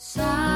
Sa